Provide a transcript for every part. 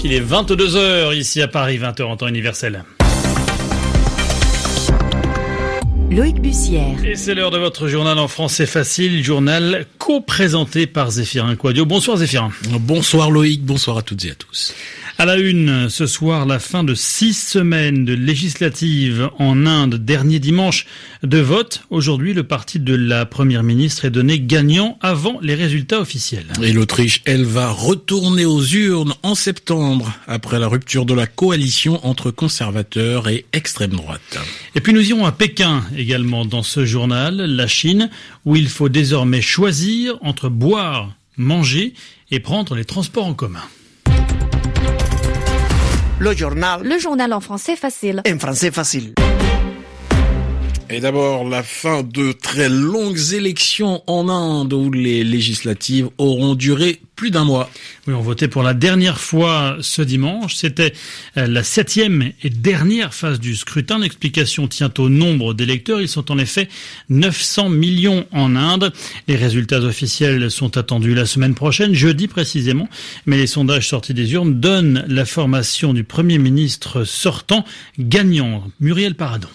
19, il est 22h ici à Paris, 20h en temps universel. Loïc Bussière. Et c'est l'heure de votre journal en français facile, journal co-présenté par Zéphirin Quadio. Bonsoir Zéphirin. Bonsoir Loïc, bonsoir à toutes et à tous. À la une, ce soir, la fin de six semaines de législative en Inde, dernier dimanche de vote. Aujourd'hui, le parti de la première ministre est donné gagnant avant les résultats officiels. Et l'Autriche, elle va retourner aux urnes en septembre, après la rupture de la coalition entre conservateurs et extrême droite. Et puis nous irons à Pékin également dans ce journal, la Chine, où il faut désormais choisir entre boire, manger et prendre les transports en commun. Le journal. Le journal en français facile. En français facile. Et d'abord, la fin de très longues élections en Inde où les législatives auront duré plus d'un mois. Oui, on votait pour la dernière fois ce dimanche. C'était euh, la septième et dernière phase du scrutin. L'explication tient au nombre d'électeurs. Ils sont en effet 900 millions en Inde. Les résultats officiels sont attendus la semaine prochaine, jeudi précisément. Mais les sondages sortis des urnes donnent la formation du Premier ministre sortant gagnant, Muriel Paradon.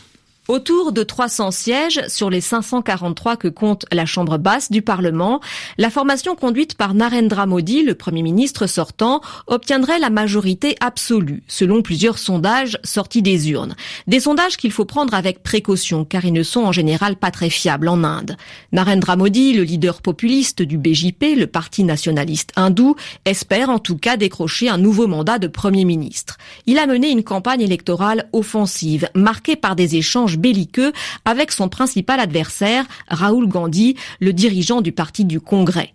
Autour de 300 sièges sur les 543 que compte la Chambre basse du Parlement, la formation conduite par Narendra Modi, le Premier ministre sortant, obtiendrait la majorité absolue, selon plusieurs sondages sortis des urnes. Des sondages qu'il faut prendre avec précaution, car ils ne sont en général pas très fiables en Inde. Narendra Modi, le leader populiste du BJP, le parti nationaliste hindou, espère en tout cas décrocher un nouveau mandat de Premier ministre. Il a mené une campagne électorale offensive, marquée par des échanges belliqueux avec son principal adversaire, Rahul Gandhi, le dirigeant du parti du Congrès.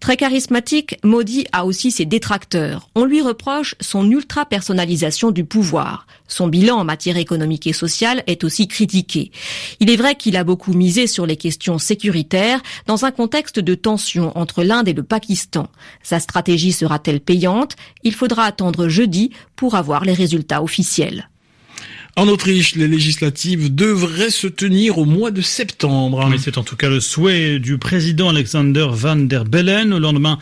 Très charismatique, Modi a aussi ses détracteurs. On lui reproche son ultra-personnalisation du pouvoir. Son bilan en matière économique et sociale est aussi critiqué. Il est vrai qu'il a beaucoup misé sur les questions sécuritaires dans un contexte de tension entre l'Inde et le Pakistan. Sa stratégie sera-t-elle payante? Il faudra attendre jeudi pour avoir les résultats officiels. En Autriche, les législatives devraient se tenir au mois de septembre. Mais c'est en tout cas le souhait du président Alexander Van der Bellen au lendemain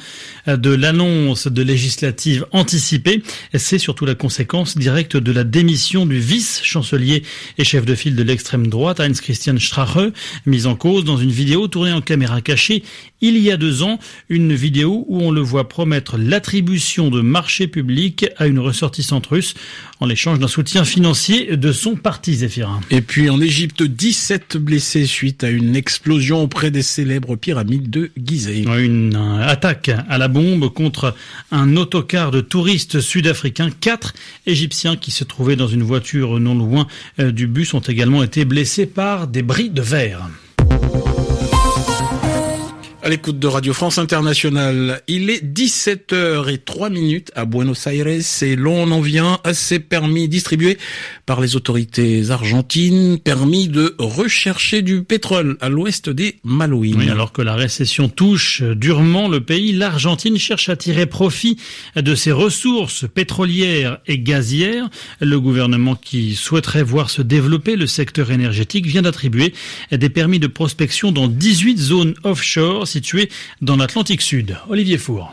de l'annonce de législatives anticipées. C'est surtout la conséquence directe de la démission du vice-chancelier et chef de file de l'extrême droite, Heinz Christian Strache, mise en cause dans une vidéo tournée en caméra cachée il y a deux ans, une vidéo où on le voit promettre l'attribution de marchés publics à une ressortissante russe en l'échange d'un soutien financier de son parti Zéphirin. Et puis en Égypte, 17 blessés suite à une explosion auprès des célèbres pyramides de Gizeh. Une attaque à la bombe contre un autocar de touristes sud-africains. Quatre Égyptiens qui se trouvaient dans une voiture non loin euh, du bus ont également été blessés par des bris de verre. À l'écoute de Radio France Internationale, il est 17h et 3 minutes à Buenos Aires et l'on en vient à ces permis distribués par les autorités argentines, permis de rechercher du pétrole à l'ouest des Malouines. Oui, alors que la récession touche durement le pays, l'Argentine cherche à tirer profit de ses ressources pétrolières et gazières. Le gouvernement qui souhaiterait voir se développer le secteur énergétique vient d'attribuer des permis de prospection dans 18 zones offshore situé dans l'Atlantique Sud. Olivier Four.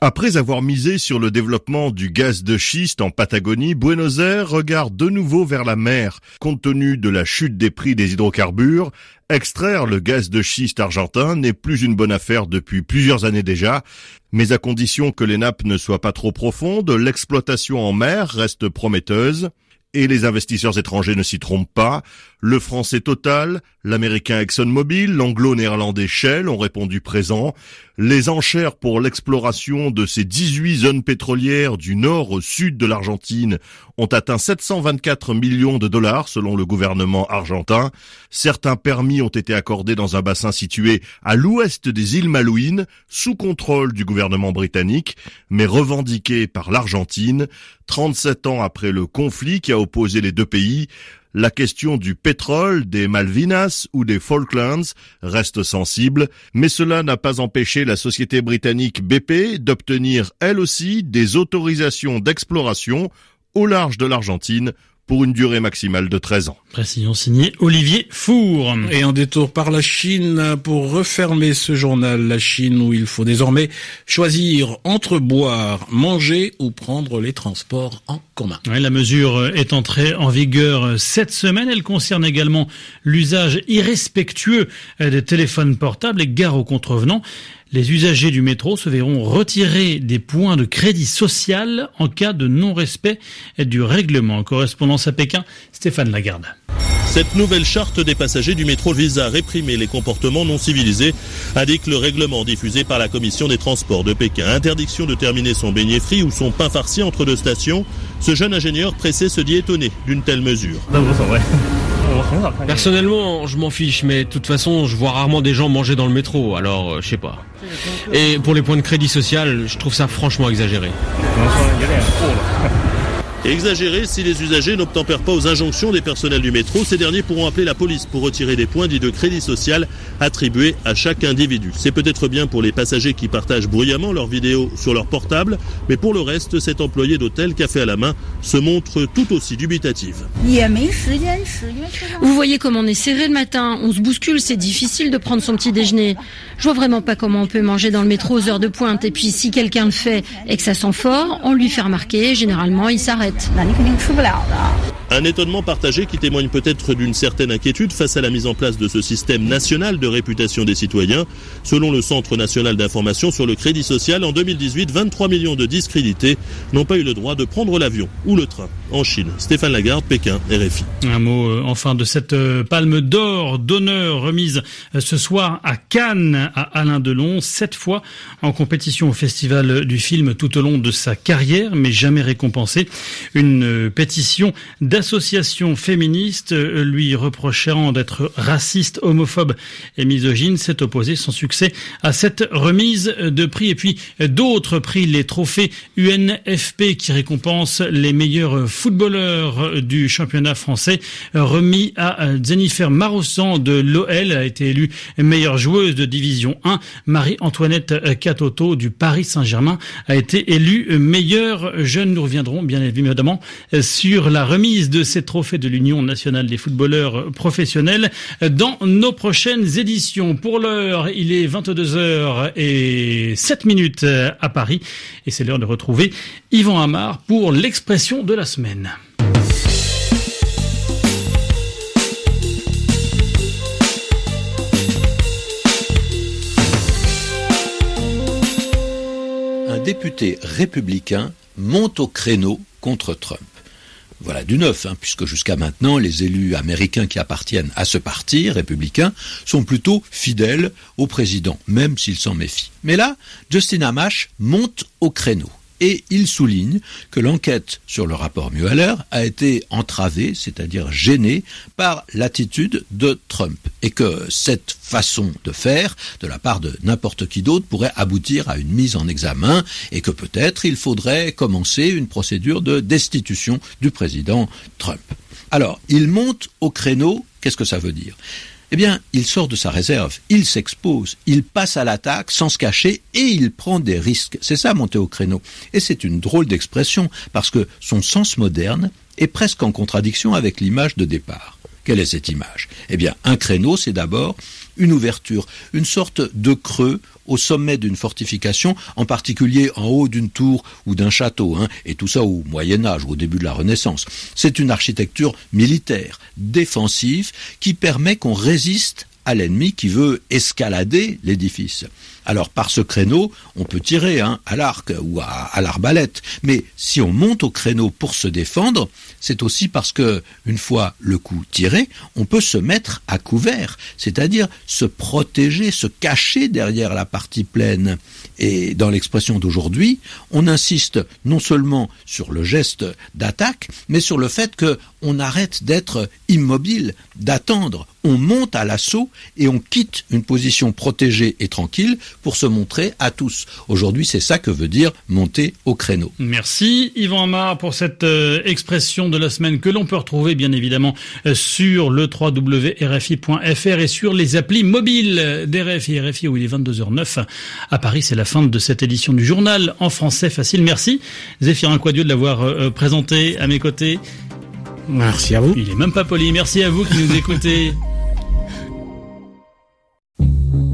Après avoir misé sur le développement du gaz de schiste en Patagonie, Buenos Aires regarde de nouveau vers la mer. Compte tenu de la chute des prix des hydrocarbures, extraire le gaz de schiste argentin n'est plus une bonne affaire depuis plusieurs années déjà. Mais à condition que les nappes ne soient pas trop profondes, l'exploitation en mer reste prometteuse. Et les investisseurs étrangers ne s'y trompent pas. Le français Total, l'américain ExxonMobil, l'anglo-néerlandais Shell ont répondu présent. Les enchères pour l'exploration de ces 18 zones pétrolières du nord au sud de l'Argentine ont atteint 724 millions de dollars selon le gouvernement argentin. Certains permis ont été accordés dans un bassin situé à l'ouest des îles Malouines, sous contrôle du gouvernement britannique, mais revendiqués par l'Argentine. 37 ans après le conflit opposé les deux pays, la question du pétrole, des Malvinas ou des Falklands reste sensible, mais cela n'a pas empêché la société britannique BP d'obtenir elle aussi des autorisations d'exploration au large de l'Argentine pour une durée maximale de 13 ans. Précision signée Olivier Four. Et un détour par la Chine pour refermer ce journal. La Chine où il faut désormais choisir entre boire, manger ou prendre les transports en commun. la mesure est entrée en vigueur cette semaine. Elle concerne également l'usage irrespectueux des téléphones portables et gare aux contrevenants les usagers du métro se verront retirer des points de crédit social en cas de non-respect du règlement. Correspondance à Pékin, Stéphane Lagarde. Cette nouvelle charte des passagers du métro vise à réprimer les comportements non civilisés, indique le règlement diffusé par la commission des transports de Pékin. Interdiction de terminer son beignet frit ou son pain farci entre deux stations. Ce jeune ingénieur pressé se dit étonné d'une telle mesure. Personnellement, je m'en fiche, mais de toute façon, je vois rarement des gens manger dans le métro, alors euh, je sais pas. Et pour les points de crédit social, je trouve ça franchement exagéré. Exagéré, si les usagers n'obtempèrent pas aux injonctions des personnels du métro, ces derniers pourront appeler la police pour retirer des points dits de crédit social attribués à chaque individu. C'est peut-être bien pour les passagers qui partagent bruyamment leurs vidéos sur leur portable, mais pour le reste, cet employé d'hôtel café à la main se montre tout aussi dubitative. Vous voyez comment on est serré le matin, on se bouscule, c'est difficile de prendre son petit déjeuner. Je vois vraiment pas comment on peut manger dans le métro aux heures de pointe. Et puis si quelqu'un le fait et que ça sent fort, on lui fait remarquer, généralement il s'arrête. Un étonnement partagé qui témoigne peut-être d'une certaine inquiétude face à la mise en place de ce système national de réputation des citoyens. Selon le Centre national d'information sur le crédit social, en 2018, 23 millions de discrédités n'ont pas eu le droit de prendre l'avion ou le train Stéphane Lagarde, Pékin, RFI. Un mot euh, enfin de cette euh, palme d'or d'honneur remise euh, ce soir à Cannes à Alain Delon, cette fois en compétition au festival du film tout au long de sa carrière, mais jamais récompensé. Une pétition d'associations féministes lui reprochant d'être raciste, homophobe et misogyne s'est opposé sans succès à cette remise de prix. Et puis d'autres prix, les trophées UNFP qui récompensent les meilleurs footballeur du championnat français remis à Jennifer Maroussan de l'OL a été élue meilleure joueuse de division 1. Marie-Antoinette Catoto du Paris Saint-Germain a été élue meilleure jeune. Nous reviendrons bien évidemment sur la remise de ces trophées de l'Union nationale des footballeurs professionnels dans nos prochaines éditions. Pour l'heure, il est 22h et 7 minutes à Paris et c'est l'heure de retrouver Yvan Amar pour l'expression de la semaine. Un député républicain monte au créneau contre Trump. Voilà du neuf, hein, puisque jusqu'à maintenant, les élus américains qui appartiennent à ce parti républicain sont plutôt fidèles au président, même s'ils s'en méfient. Mais là, Justin Amash monte au créneau et il souligne que l'enquête sur le rapport Mueller a été entravée, c'est-à-dire gênée, par l'attitude de Trump et que cette façon de faire de la part de n'importe qui d'autre pourrait aboutir à une mise en examen et que peut-être il faudrait commencer une procédure de destitution du président Trump. Alors, il monte au créneau, qu'est-ce que ça veut dire? Eh bien, il sort de sa réserve, il s'expose, il passe à l'attaque sans se cacher et il prend des risques. C'est ça, monter au créneau. Et c'est une drôle d'expression, parce que son sens moderne est presque en contradiction avec l'image de départ. Quelle est cette image? Eh bien, un créneau, c'est d'abord une ouverture, une sorte de creux au sommet d'une fortification, en particulier en haut d'une tour ou d'un château, hein, et tout ça au Moyen Âge ou au début de la Renaissance. C'est une architecture militaire, défensive, qui permet qu'on résiste à l'ennemi qui veut escalader l'édifice. Alors par ce créneau, on peut tirer hein, à l'arc ou à, l'arbalète, mais si on monte au créneau pour se défendre, c'est aussi parce que une fois le coup tiré, on peut se mettre à couvert, c'est-à-dire se protéger, se cacher derrière la partie pleine. Et dans l'expression d'aujourd'hui, on insiste non seulement sur le geste d'attaque, mais sur le fait que on arrête d'être immobile, d'attendre. On monte à l'assaut et on quitte une position protégée et tranquille pour se montrer à tous. Aujourd'hui, c'est ça que veut dire monter au créneau. Merci Yvan Amar pour cette euh, expression de la semaine que l'on peut retrouver bien évidemment euh, sur le www.rfi.fr et sur les applis mobiles d'RFI. RFI où il est 22h09 à Paris. C'est la fin de cette édition du journal en français facile. Merci Zéphirin Quadieu de l'avoir euh, présenté à mes côtés. Merci à vous. Il est même pas poli. Merci à vous qui nous écoutez.